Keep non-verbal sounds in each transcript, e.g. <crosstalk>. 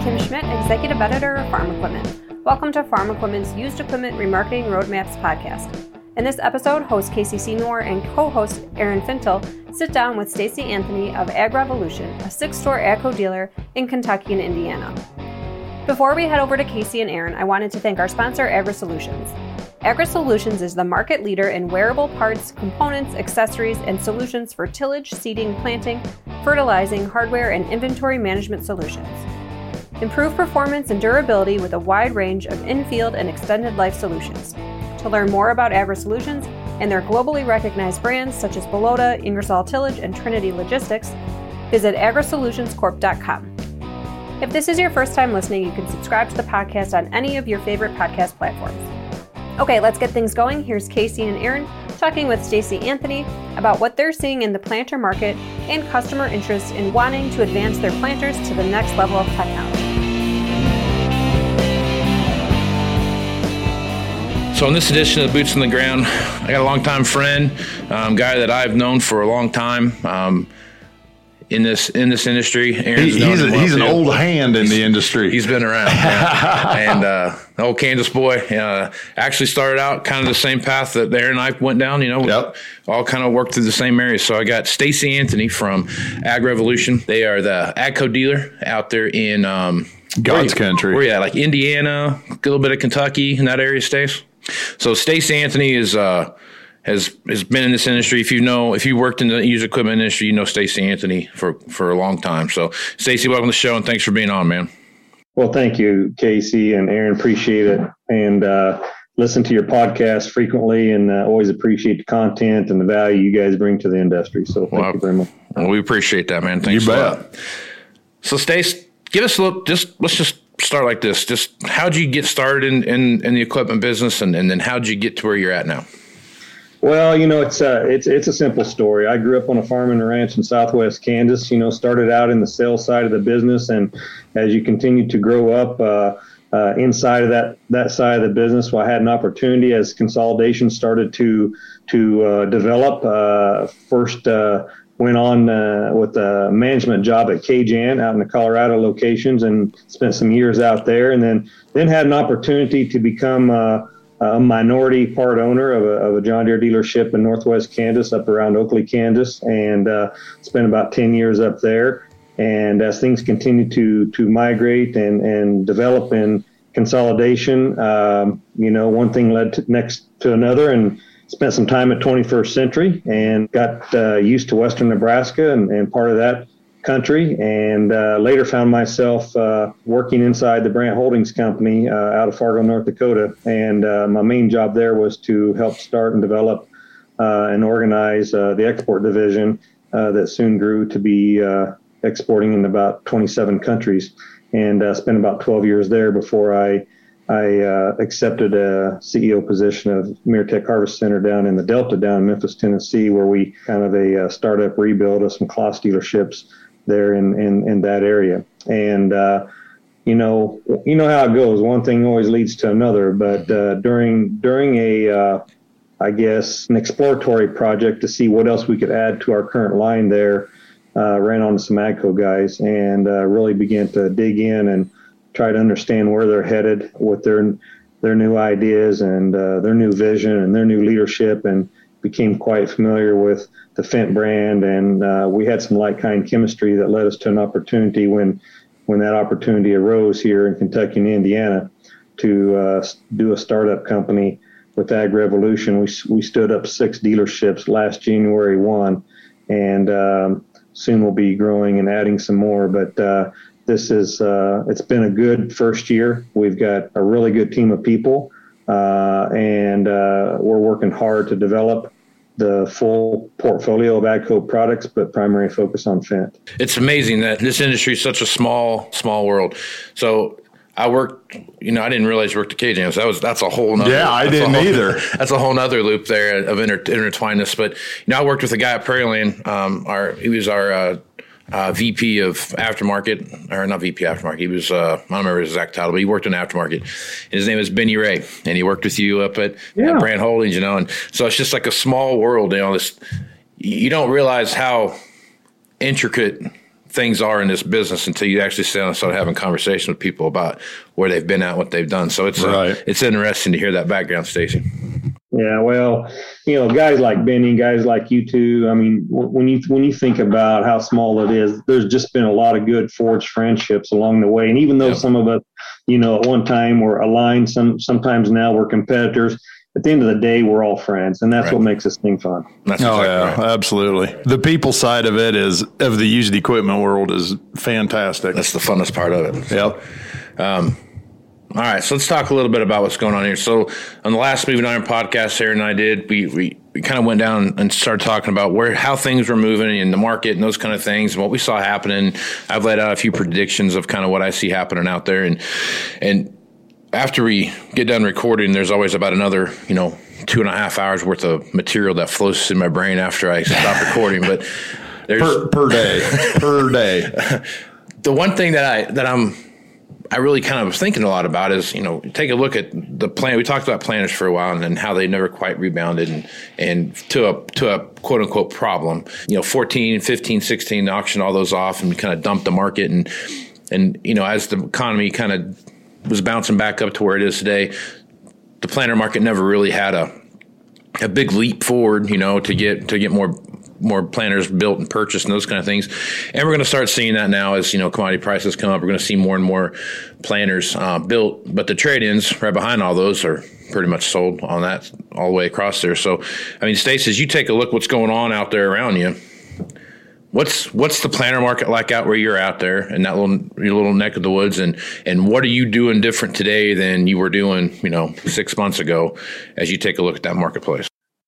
I'm Kim Schmidt, Executive Editor of Farm Equipment. Welcome to Farm Equipment's Used Equipment Remarketing Roadmaps podcast. In this episode, host Casey Seymour and co-host Aaron Fintel sit down with Stacy Anthony of Ag Revolution, a six-store AGCO dealer in Kentucky and Indiana. Before we head over to Casey and Aaron, I wanted to thank our sponsor, Agri Solutions. Solutions is the market leader in wearable parts, components, accessories, and solutions for tillage, seeding, planting, fertilizing, hardware, and inventory management solutions. Improve performance and durability with a wide range of in-field and extended life solutions. To learn more about Agri Solutions and their globally recognized brands such as Bellota, Ingersoll Tillage, and Trinity Logistics, visit agrisolutionscorp.com. If this is your first time listening, you can subscribe to the podcast on any of your favorite podcast platforms. Okay, let's get things going. Here's Casey and Aaron talking with Stacy Anthony about what they're seeing in the planter market and customer interest in wanting to advance their planters to the next level of technology. So, in this edition of Boots on the Ground, I got a longtime friend, um, guy that I've known for a long time. Um, in this in this industry, Aaron's he, he's, a, he's an old hand in he's, the industry. He's been around, <laughs> and uh, old Kansas boy uh, actually started out kind of the same path that Aaron and I went down. You know, yep. all kind of worked through the same areas. So I got Stacy Anthony from Ag Revolution. They are the AGCO dealer out there in um, God's where, country. Where yeah, like Indiana, a little bit of Kentucky in that area, stays. So Stacy Anthony is uh, has has been in this industry. If you know, if you worked in the used equipment industry, you know Stacy Anthony for for a long time. So Stacy, welcome to the show and thanks for being on, man. Well, thank you, Casey and Aaron. Appreciate it, and uh, listen to your podcast frequently, and uh, always appreciate the content and the value you guys bring to the industry. So thank well, you very much. Well, we appreciate that, man. Thanks you bet. So, Stace, give us a look. Just let's just start like this. Just how'd you get started in, in, in the equipment business and, and then how'd you get to where you're at now? Well, you know, it's a, uh, it's, it's a simple story. I grew up on a farm and a ranch in southwest Kansas, you know, started out in the sales side of the business. And as you continue to grow up, uh, uh, inside of that that side of the business, well, I had an opportunity as consolidation started to to uh, develop. Uh, first, uh, went on uh, with a management job at Kajan out in the Colorado locations and spent some years out there, and then then had an opportunity to become uh, a minority part owner of a, of a, John Deere dealership in Northwest Kansas, up around Oakley, Kansas, and uh, spent about ten years up there. And as things continue to to migrate and and develop in consolidation, um, you know, one thing led to next to another, and spent some time at 21st Century and got uh, used to Western Nebraska and, and, part of that country. And uh, later found myself uh, working inside the Brandt Holdings Company uh, out of Fargo, North Dakota. And uh, my main job there was to help start and develop uh, and organize the export division that soon grew to be exporting in about 27 countries. And spent about 12 years there before I I uh, accepted a CEO position of Mirtec Harvest Center down in the Delta, down in Memphis, Tennessee, where we kind of a uh, startup rebuild of some Claas dealerships there in, in, in that area. And, uh, you know, you know how it goes. One thing always leads to another. But uh, during during a, uh, I guess, an exploratory project to see what else we could add to our current line there, uh, ran on some AGCO guys and really began to dig in and try to understand where they're headed with their their new ideas and uh, their new vision and their new leadership and became quite familiar with the Fendt brand and uh, we had some like kind chemistry that led us to an opportunity when when that opportunity arose here in Kentucky and Indiana to uh, do a startup company with Ag Revolution. We, we stood up six dealerships last January 1 and um, soon we'll be growing and adding some more. But uh, this is uh, it's been a good first year. We've got a really good team of people, uh, and uh, we're working hard to develop the full portfolio of AGCO products, but primary focus on Fendt. It's amazing that this industry is such a small, small world. So I worked, you know, I didn't realize you worked at KJ. So that was that's a whole nother. Yeah, I didn't whole, either. <laughs> That's a whole nother loop there of inter, intertwinedness. But you know, I worked with a guy at Prairieland. Um, our he was our uh, uh, VP of aftermarket, or not VP aftermarket. He was uh, I don't remember his exact title, but he worked in aftermarket. His name is Benny Ray, and he worked with you up at, yeah. at Brandt Holdings, you know. And so it's just like a small world, you know. This you don't realize how intricate things are in this business until you actually sit down and start having conversations with people about where they've been at, what they've done. So it's uh, Right. uh, it's interesting to hear that background, Stacy. Yeah, well, you know, guys like Benny, guys like you two. I mean, when you when you think about how small it is, there's just been a lot of good forged friendships along the way. And even though Yeah. some of us, you know, at one time were aligned, some sometimes now we're competitors. At the end of the day, we're all friends, and that's Right. what makes this thing fun. That's Oh exactly yeah, right. absolutely. The people side of it is of the used equipment world is fantastic. That's the funnest part of it. yep. Um, All right, so let's talk a little bit about what's going on here. So, on the last Moving Iron podcast, Aaron and I did, we, we, we kind of went down and started talking about where how things were moving in the market and those kind of things, and what we saw happening. I've laid out a few predictions of kind of what I see happening out there, and and after we get done recording, there's always about another, you know, two and a half hours worth of material that flows in my brain after I stop <laughs> recording. But there's Per, per day, <laughs> per day. the one thing that I that I'm I really kind of was thinking a lot about is you know take a look at the plan. We talked about planners for a while and, and how they never quite rebounded and and to a to a quote unquote problem. You know, 14, 15, 16 auction all those off and kind of dumped the market and and you know as the economy kind of was bouncing back up to where it is today, the planner market never really had a a big leap forward, you know, to get to get more more planners built and purchased and those kind of things. And we're going to start seeing that now as you know commodity prices come up. We're going to see more and more planners uh, built, but the trade-ins right behind all those are pretty much sold on that all the way across there. So, I mean, Stace, as you take a look what's going on out there around you. What's what's the planner market like out where you're out there in that little your little neck of the woods, and and what are you doing different today than you were doing, you know, six months ago, as you take a look at that marketplace?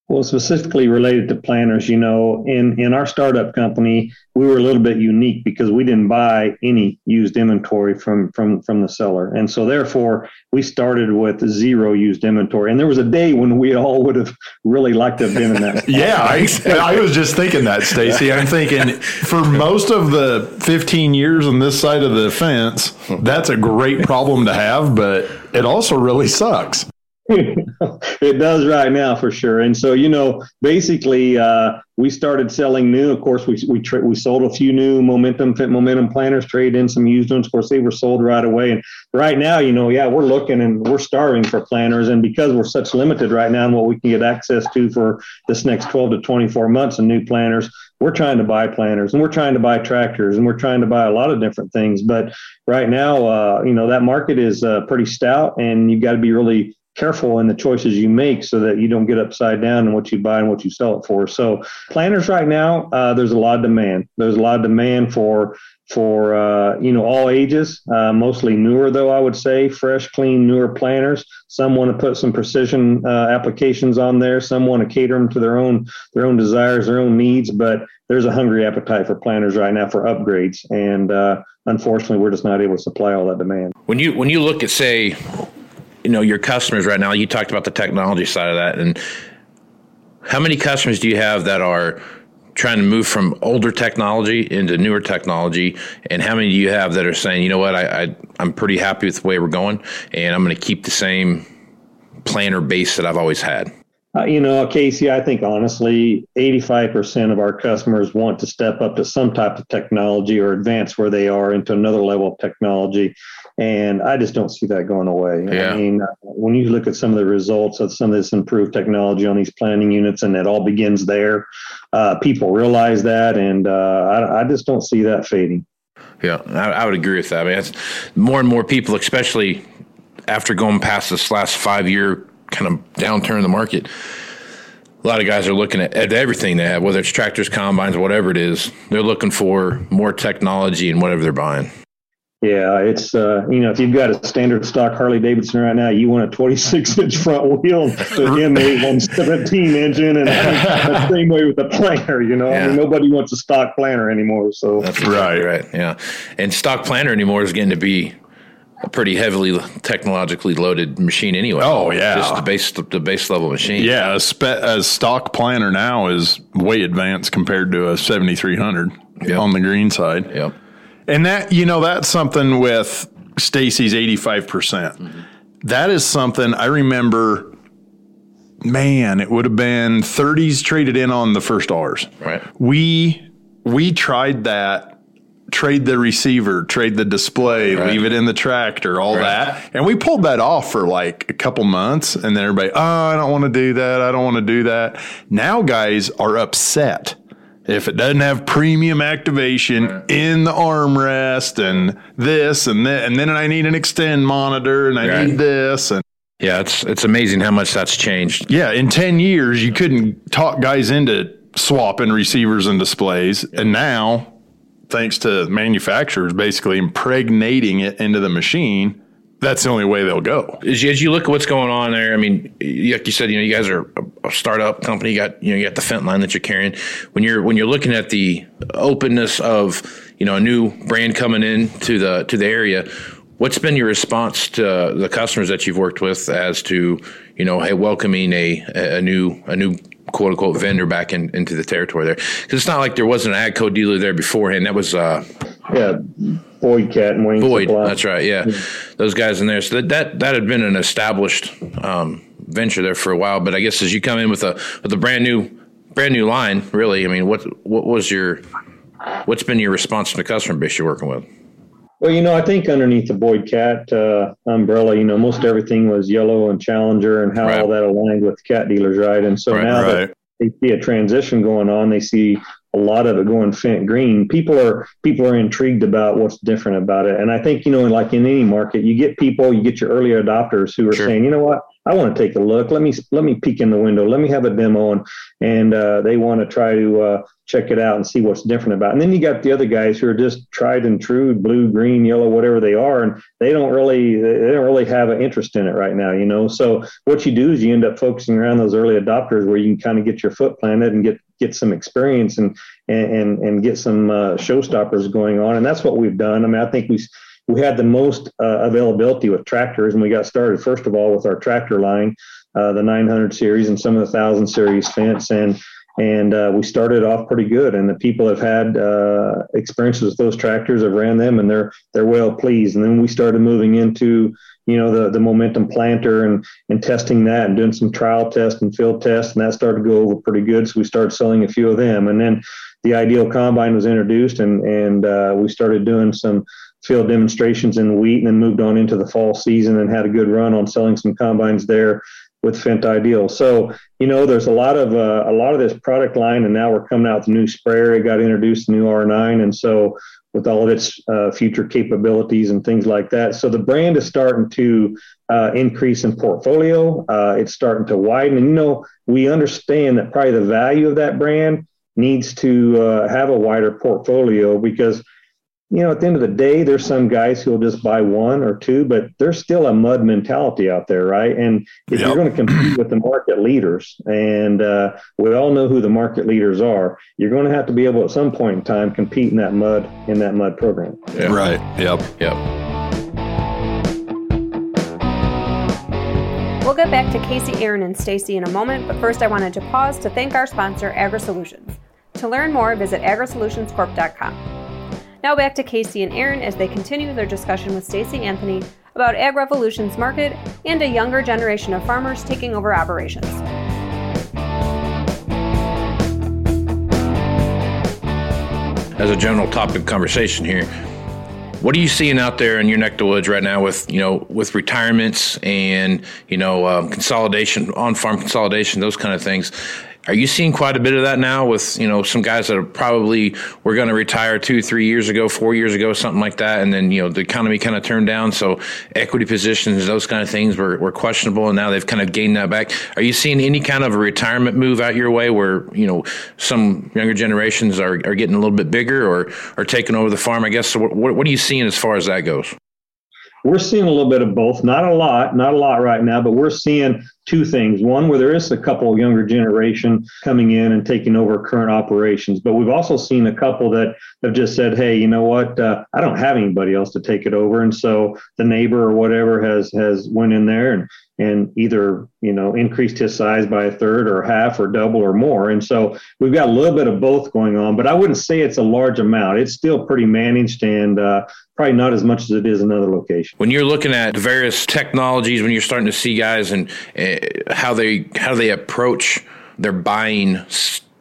Well, specifically related to planners, you know, in, in our startup company, we were a little bit unique because we didn't buy any used inventory from from from the seller, and so therefore we started with zero used inventory. And there was a day when we all would have really liked to have been in that. <laughs> Yeah, I, I was just thinking that, Stacy. I'm thinking for most of the 15 years on this side of the fence, that's a great problem to have, but it also really sucks. <laughs> <laughs> it does right now for sure. And so, you know, basically, uh, we started selling new. Of course, we we tra- we sold a few new momentum fit momentum planners, trade in some used ones. Of course, they were sold right away. And right now, you know, yeah, we're looking and we're starving for planners. And because we're such limited right now in what we can get access to for this next 12 to 24 months of new planners, we're trying to buy planners and we're trying to buy tractors and we're trying to buy a lot of different things. But right now, uh, you know, that market is uh, pretty stout, and you got to be really careful in the choices you make so that you don't get upside down in what you buy and what you sell it for. So planners right now, uh, there's a lot of demand. There's a lot of demand for for uh, you know all ages, uh, mostly newer though I would say, fresh, clean, newer planners. Some want to put some precision uh, applications on there. Some want to cater them to their own their own desires, their own needs. But there's a hungry appetite for planners right now for upgrades, and uh, unfortunately, we're just not able to supply all that demand. When you when you look at say, you know, your customers right now, you talked about the technology side of that, and how many customers do you have that are trying to move from older technology into newer technology, and how many do you have that are saying, you know what, I, I I'm pretty happy with the way we're going, and I'm going to keep the same planner base that I've always had. Uh, you know, Casey, I think honestly, 85% of our customers want to step up to some type of technology or advance where they are into another level of technology. And I just don't see that going away. Yeah. I mean, uh, when you look at some of the results of some of this improved technology on these planning units, and it all begins there, uh, people realize that. And uh, I, I just don't see that fading. Yeah, I, I would agree with that. I mean, it's more and more people, especially after going past this last five year kind of downturn in the market. A lot of guys are looking at, at everything they have, whether it's tractors, combines, whatever it is. They're looking for more technology in whatever they're buying. Yeah, it's uh, you know if you've got a standard stock Harley Davidson right now, you want a 26 inch front wheel, the M8 117 engine, and the same way with the planner. You know, I mean nobody wants a stock planner anymore. So That's exactly right. Yeah, and stock planner anymore is getting to be a pretty heavily technologically loaded machine anyway. Oh, yeah. just the base the base level machine. Yeah, a, spe- a stock planner now is way advanced compared to a 7300 Yep. on the green side. Yep. And that, you know, that's something with Stacy's 85%. percent mm-hmm. That is something I remember, man, it would have been 30s traded in on the first R's. Right. We we tried that trade the receiver, trade the display, Right. leave it in the tractor, all Right. that. And we pulled that off for like a couple months. And then everybody, oh, I don't want to do that. I don't want to do that. Now guys are upset if it doesn't have premium activation in the armrest and this and that. And then I need an extend monitor and I Right. need this. And Yeah, it's it's amazing how much that's changed. yeah, in 10 years, you couldn't talk guys into swapping receivers and displays. And now, thanks to manufacturers basically impregnating it into the machine, that's the only way they'll go. As you, as you look at what's going on there, I mean, like you said, you know, you guys are startup company. You got you know, you got the Fendt line that you're carrying. When you're when you're looking at the openness of you know a new brand coming in to the to the area, what's been your response to the customers that you've worked with as to you know, hey, welcoming a a new a new quote unquote vendor back in, into the territory there? Because it's not like there wasn't an AGCO dealer there beforehand. That was uh, Yeah, Boyd Cat and Whayne Boyd. Supply. That's right. Yeah, those guys in there. So that that, that had been an established um, venture there for a while. But I guess as you come in with a with a brand new brand new line, really, I mean, what what was your what's been your response from the customer base you're working with? Well, you know, I think underneath the Boyd Cat uh, umbrella, you know, most everything was yellow and Challenger and how Right. all that aligned with cat dealers, right? And so Right, now that they see a transition going on, they see a lot of it going Fendt green. People are people are intrigued about what's different about it, and I think you know, like in any market, you get people, you get your early adopters who are Sure. saying, you know what, I want to take a look. Let me let me peek in the window. Let me have a demo, and and uh, they want to try to uh, check it out and see what's different about. It. And then you got the other guys who are just tried and true, blue, green, yellow, whatever they are, and they don't really they don't really have an interest in it right now. You know, so what you do is you end up focusing around those early adopters where you can kind of get your foot planted and get get some experience and and and get some uh, showstoppers going on. And that's what we've done. I mean, I think we we had the most uh, availability with tractors, and we got started first of all with our tractor line, uh, the 900 series and some of the 1000 series Fendt, and and uh, we started off pretty good. And the people have had uh, experiences with those tractors, have ran them, and they're they're well pleased. And then we started moving into you know the the momentum planter and and testing that and doing some trial tests and field tests, and that started to go over pretty good. So we started selling a few of them, and then the ideal combine was introduced, and and uh, we started doing some field demonstrations in wheat, and then moved on into the fall season and had a good run on selling some combines there with Fendt Ideal. So you know, there's a lot of uh, a lot of this product line, and now we're coming out with new sprayer. It got introduced, the new R9, and so with all of its uh, future capabilities and things like that. So the brand is starting to uh, increase in portfolio. Uh, it's starting to widen, and you know, we understand that probably the value of that brand needs to uh, have a wider portfolio because you know, at the end of the day, there's some guys who'll just buy one or two, but there's still a mud mentality out there, right? And if Yep. you're going to compete with the market leaders, and uh, we all know who the market leaders are, you're going to have to be able at some point in time compete in that mud in that mud program. Yeah. Right. Yep. Yep. We'll get back to Casey, Aaron, and Stacy in a moment, but first I wanted to pause to thank our sponsor, AgriSolutions. To learn more, visit agrisolutionscorp.com. Now back to Casey and Aaron as they continue their discussion with Stacy Anthony about Ag Revolution's market and a younger generation of farmers taking over operations. as a general topic conversation here, what are you seeing out there in your neck of the woods right now with you know with retirements and you know um, consolidation, on farm consolidation, those kind of things? Are you seeing quite a bit of that now with you know some guys that are probably were going to retire two, three years ago, four years ago, something like that, and then you know the economy kind of turned down, so equity positions, those kind of things were, were questionable, and now they've kind of gained that back. Are you seeing any kind of a retirement move out your way where you know some younger generations are, are getting a little bit bigger or are taking over the farm? I guess. So what, what are you seeing as far as that goes? We're seeing a little bit of both, not a lot, not a lot right now, but we're seeing two things. One, where there is a couple younger generation coming in and taking over current operations, but we've also seen a couple that have just said, "Hey, you know what? Uh, I don't have anybody else to take it over," and so the neighbor or whatever has has went in there and and either you know increased his size by a third or half or double or more, and so we've got a little bit of both going on. But I wouldn't say it's a large amount. It's still pretty managed and uh, probably not as much as it is in other locations. When you're looking at various technologies, when you're starting to see guys and uh, how they how they approach their buying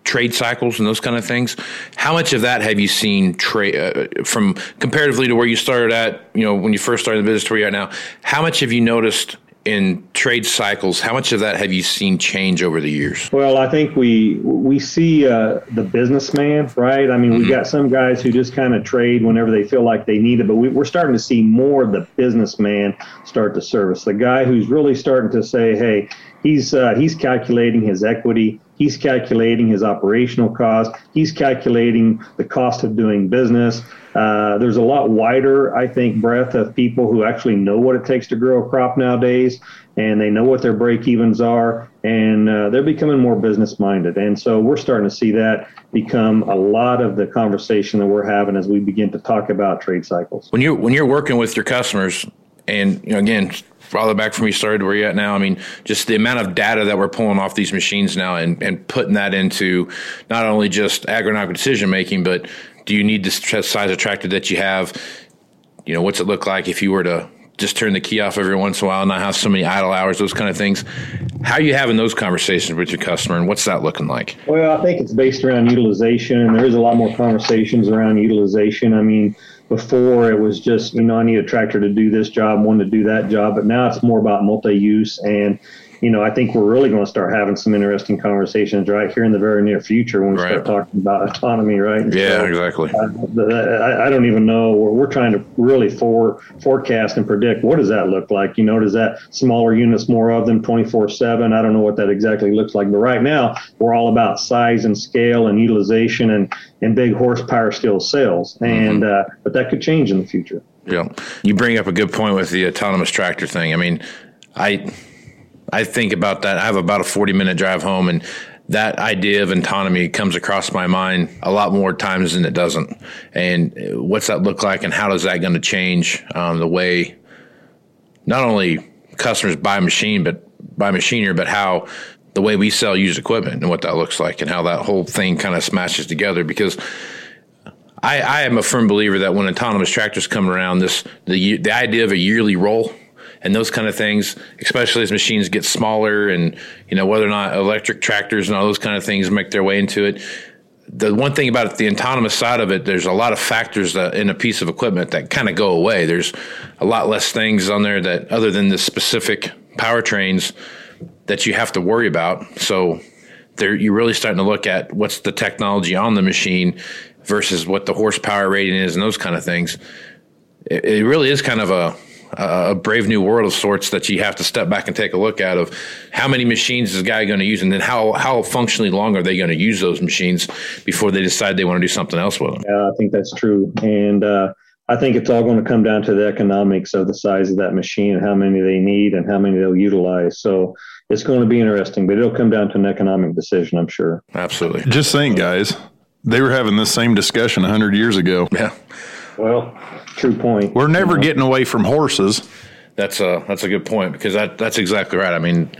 trade cycles and those kind of things. How much of that have you seen trade uh, from comparatively to where you started at? You know, when you first started the business to where you are now. How much have you noticed in trade cycles, how much of that have you seen change over the years? Well, I think we we see uh, the businessman, right? I mean, mm-hmm. we've got some guys who just kind of trade whenever they feel like they need it, but we, are starting to see more of the businessman start to service the guy who's really starting to say, "Hey, he's uh, he's calculating his equity." He's calculating his operational cost. He's calculating the cost of doing business. Uh, there's a lot wider, I think, breadth of people who actually know what it takes to grow a crop nowadays, and they know what their break evens are, and uh, they're becoming more business minded. And so we're starting to see that become a lot of the conversation that we're having as we begin to talk about trade cycles. When you're when you're working with your customers, and you know, again, farther back from you started where you're at now. I mean, just the amount of data that we're pulling off these machines now and, and putting that into not only just agronomic decision making, but do you need the size of tractor that you have? You know, what's it look like if you were to just turn the key off every once in a while and not have so many idle hours, those kind of things. How are you having those conversations with your customer and what's that looking like? Well, I think it's based around utilization and there is a lot more conversations around utilization. I mean, before it was just you know I need a tractor to do this job, one to do that job, but now it's more about multi-use and you know, I think we're really going to start having some interesting conversations right here in the very near future when we right. start talking about autonomy, right? And yeah, so, exactly. Uh, I, I, don't even know. We're, we're trying to really for, forecast and predict what does that look like. You know, does that smaller units, more of them, twenty four seven? I don't know what that exactly looks like, but right now we're all about size and scale and utilization and and big horsepower still sales, and mm-hmm. uh, but that could change in the future. Yeah, you bring up a good point with the autonomous tractor thing. I mean, I I think about that. I have about a 40 minute drive home and that idea of autonomy comes across my mind a lot more times than it doesn't. And what's that look like and how is that going to change um, the way not only customers buy machine, but buy machinery, but how the way we sell used equipment and what that looks like and how that whole thing kind of smashes together because I, I am a firm believer that when autonomous tractors come around, this the the idea of a yearly roll and those kind of things, especially as machines get smaller and, you know, whether or not electric tractors and all those kind of things make their way into it. The one thing about the autonomous side of it, there's a lot of factors that, in a piece of equipment that kind of go away. There's a lot less things on there that, other than the specific powertrains, that you have to worry about. So there, you're really starting to look at what's the technology on the machine versus what the horsepower rating is and those kind of things. It, it really is kind of a a brave new world of sorts that you have to step back and take a look at of how many machines is a guy going to use and then how how functionally long are they going to use those machines before they decide they want to do something else with them? Yeah i think that's true. And uh, i think it's all going to come down to the economics of the size of that machine and how many they need and how many they'll utilize. So it's going to be interesting but it'll come down to an economic decision i'm sure. Absolutely. Just saying guys they were having this same discussion 100 years ago. Yeah well true point. We're never you know? getting away from horses. That's a that's a good point because that that's exactly right. I mean,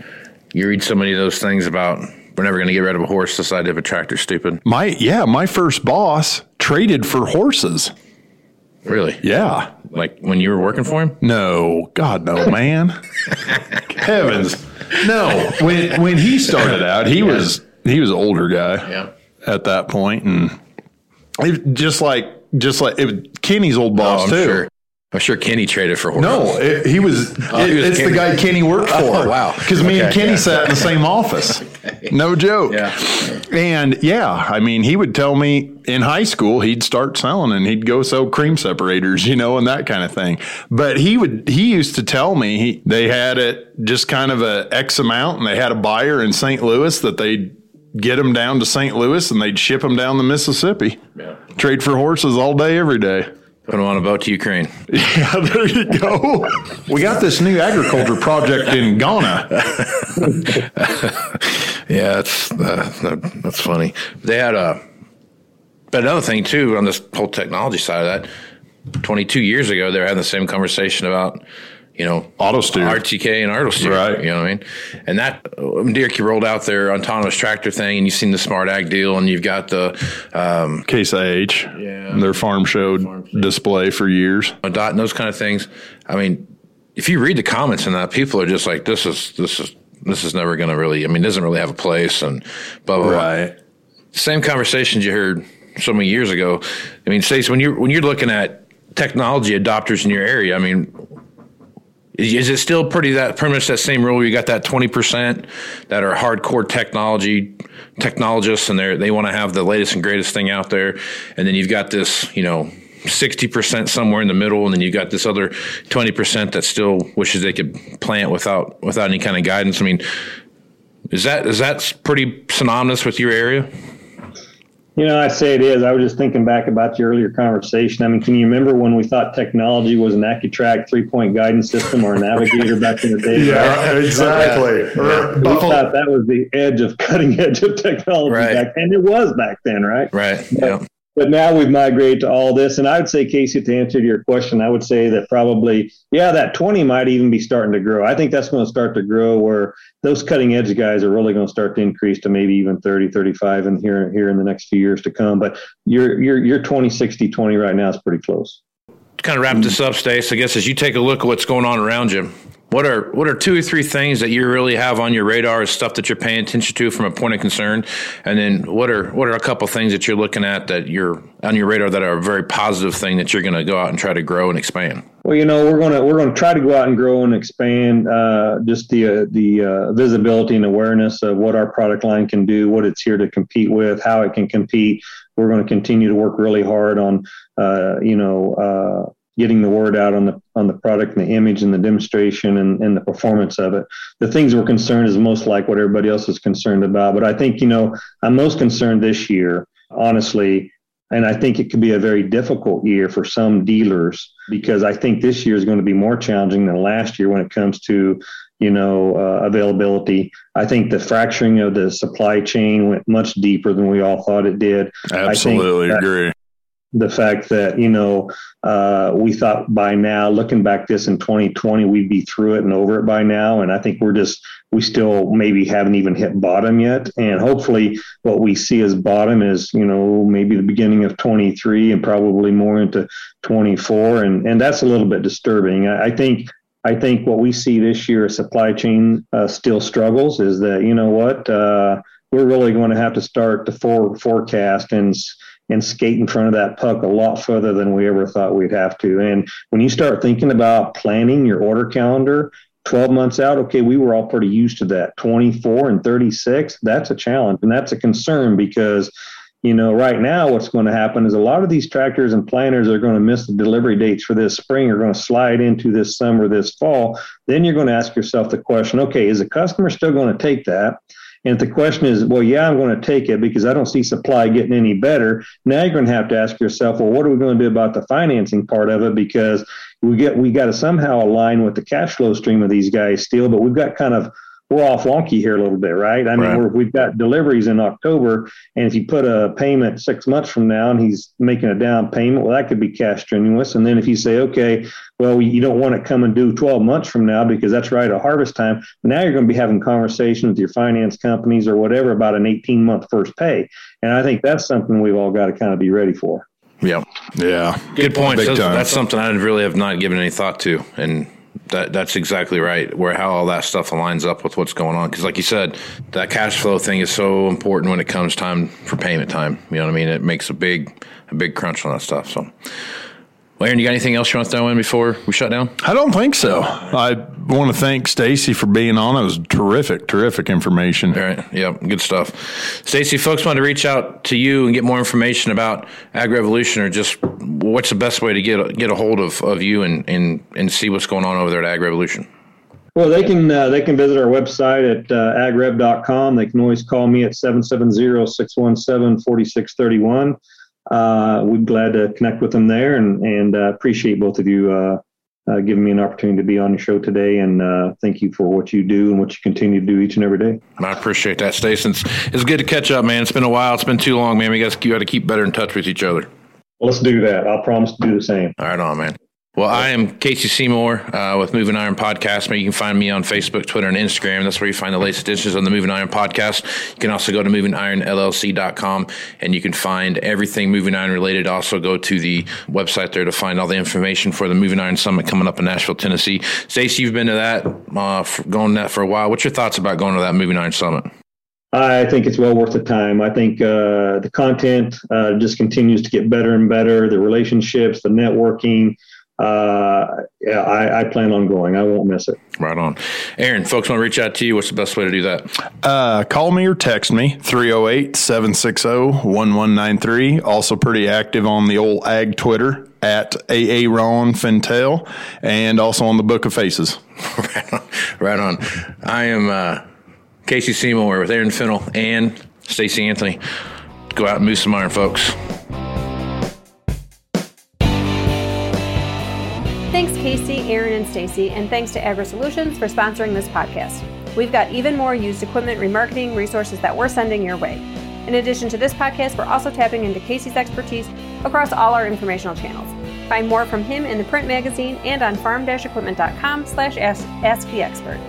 you read so many of those things about we're never going to get rid of a horse. This idea of a tractor stupid. My yeah, my first boss traded for horses. Really? Yeah. Like when you were working for him? No, God no, man. <laughs> Heavens, no. When when he started out, he yeah. was he was an older guy. Yeah. At that point, and it, just like just like it, Kenny's old boss oh, too. Sure. I'm sure Kenny traded for horses. No, it, he was. oh, it, he was it's Kenny. the guy Kenny worked for. Oh, wow. Because me and Kenny yeah. sat in the same office. <laughs> okay. No joke. Yeah. And yeah, I mean, he would tell me in high school he'd start selling and he'd go sell cream separators, you know, and that kind of thing. But he would. He used to tell me he, they had it just kind of a X amount, and they had a buyer in St. Louis that they'd get them down to St. Louis and they'd ship them down the Mississippi. Yeah. Trade for horses all day, every day. Put them on a boat to Ukraine. <laughs> Yeah, there you go. we got this new agriculture project in Ghana. <laughs> yeah, that's uh, that's funny. They had a, but another thing too on this whole technology side of that. Twenty two years ago, they were having the same conversation about you know, auto steer, RTK and auto steer, right? You know what I mean? And that when Dirk you rolled out their autonomous tractor thing, and you've seen the Smart Ag deal, and you've got the um, Case IH, yeah, their farm show farm display for years, a dot and those kind of things. I mean, if you read the comments on that, people are just like, "This is this is this is never going to really. I mean, doesn't really have a place," and blah blah. Right. Blah. same conversations you heard so many years ago. I mean, Stace, when you're when you're looking at technology adopters in your area, I mean, is it still pretty that pretty much that same rule? You got that twenty percent that are hardcore technology technologists, and they they want to have the latest and greatest thing out there, and then you've got this, you know, sixty percent somewhere in the middle, and then you've got this other twenty percent that still wishes they could plant without without any kind of guidance. I mean, is that is that pretty synonymous with your area? You know, I say it is. I was just thinking back about the earlier conversation. I mean, can you remember when we thought technology was an AccuTrack three point guidance system or a navigator back in the day? <laughs> Yeah, right? exactly. Yeah. We thought that was the edge of cutting edge of technology right. back then. It was back then, right? Right. Yeah but now we've migrated to all this. And I would say, Casey, to answer your question, I would say that probably, yeah, that 20 might even be starting to grow. I think that's going to start to grow where those cutting edge guys are really going to start to increase to maybe even 30, 35 and here, here in the next few years to come. But your, your, your 20, 60, 20 right now is pretty close. Kind of wrap this up, Stace, I guess as you take a look at what's going on around you, what are what are two or three things that you really have on your radar as stuff that you're paying attention to from a point of concern? And then what are what are a couple things that you're looking at that you're on your radar that are a very positive thing that you're going to go out and try to grow and expand? Well, you know, we're to we're to try to go out and grow and expand uh, just the uh, the uh, visibility and awareness of what our product line can do, what it's here to compete with, how it can compete. We're going to continue to work really hard on, uh, you know uh, getting the word out on the on the product and the image and the demonstration and, and the performance of it. The things we're concerned is most like what everybody else is concerned about. But I think, you know, I'm most concerned this year, honestly, and I think it could be a very difficult year for some dealers because I think this year is going to be more challenging than last year when it comes to you know uh, availability. I think the fracturing of the supply chain went much deeper than we all thought it did. Absolutely agree the fact that you know uh, we thought by now looking back this in 2020 we'd be through it and over it by now. And i think we're just we still maybe haven't even hit bottom yet. And hopefully what we see as bottom is you know maybe the beginning of 23 and probably more into 24 and and that's a little bit disturbing. I, I think I think what we see this year, supply chain uh, still struggles, is that you know what uh, we're really going to have to start to for, forecast and and skate in front of that puck a lot further than we ever thought we'd have to. And when you start thinking about planning your order calendar 12 months out, okay, we were all pretty used to that. 24 and 36, that's a challenge. And that's a concern because, you know, right now what's going to happen is a lot of these tractors and planters are going to miss the delivery dates for this spring, are going to slide into this summer, this fall. Then you're going to ask yourself the question, okay, is the customer still going to take that? And if the question is, well, yeah, I'm going to take it because I don't see supply getting any better. Now you're going to have to ask yourself, well, what are we going to do about the financing part of it? Because we get we got to somehow align with the cash flow stream of these guys still, but we've got kind of we're off wonky here a little bit, right? I mean, right. we have got deliveries in October, and if you put a payment six months from now and he's making a down payment, well, that could be cash strenuous. And then if you say, okay, well, you don't want to come and do 12 months from now because that's right at harvest time. Now you're going to be having conversations with your finance companies or whatever about an 18 month first pay. And I think that's something we've all got to kind of be ready for. Yeah. Yeah. Good point. That's, that's something I really have not given any thought to. And that that's exactly right. Where how all that stuff aligns up with what's going on. Because, like you said, that cash flow thing is so important when it comes time for payment time. You know what I mean? It makes a big a big crunch on that stuff. So, Aaron, you got anything else you want to throw in before we shut down? I don't think so. I want to thank Stacy for being on. It was terrific, terrific information. All right. Yeah, good stuff. Stacy, folks want to reach out to you and get more information about Ag Revolution or just what's the best way to get get a hold of, of you and, and, and see what's going on over there at Ag Revolution? Well, they can uh, they can visit our website at uh, agrev.com. They can always call me at 770-617-4631 uh, we'd be glad to connect with them there and, and uh, appreciate both of you uh, uh giving me an opportunity to be on the show today. And uh, thank you for what you do and what you continue to do each and every day. I appreciate that, Stacy. It's, it's good to catch up, man. It's been a while. It's been too long, man. We got to keep better in touch with each other. Let's do that. I'll promise to do the same. All right, on, man. Well, I am Casey Seymour uh, with Moving Iron Podcast. You can find me on Facebook, Twitter, and Instagram. That's where you find the latest editions on the Moving Iron Podcast. You can also go to movingironllc.com and you can find everything Moving Iron related. Also, go to the website there to find all the information for the Moving Iron Summit coming up in Nashville, Tennessee. Stacy, you've been to that, uh, going that for a while. What's your thoughts about going to that Moving Iron Summit? I think it's well worth the time. I think uh, the content uh, just continues to get better and better. The relationships, the networking. Uh, yeah, I, I, plan on going. I won't miss it. Right on. Aaron, folks want to reach out to you. What's the best way to do that? Uh, call me or text me 308 760 1193. Also, pretty active on the old ag Twitter at AA Ron Fintel and also on the Book of Faces. <laughs> right on. Right on. I am. Uh, Casey Seymour with Aaron Fintel and Stacy Anthony. Go out and move some iron, folks. Casey, Aaron, and Stacy, and thanks to Agri Solutions for sponsoring this podcast. We've got even more used equipment remarketing resources that we're sending your way. In addition to this podcast, we're also tapping into Casey's expertise across all our informational channels. Find more from him in the print magazine and on farm-equipment.com slash ask the expert.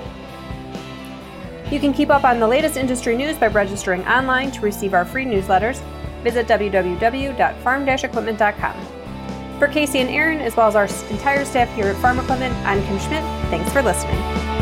You can keep up on the latest industry news by registering online to receive our free newsletters. Visit www.farm-equipment.com. For Casey and Aaron, as well as our entire staff here at Equipment, I'm Kim Schmidt. Thanks for listening.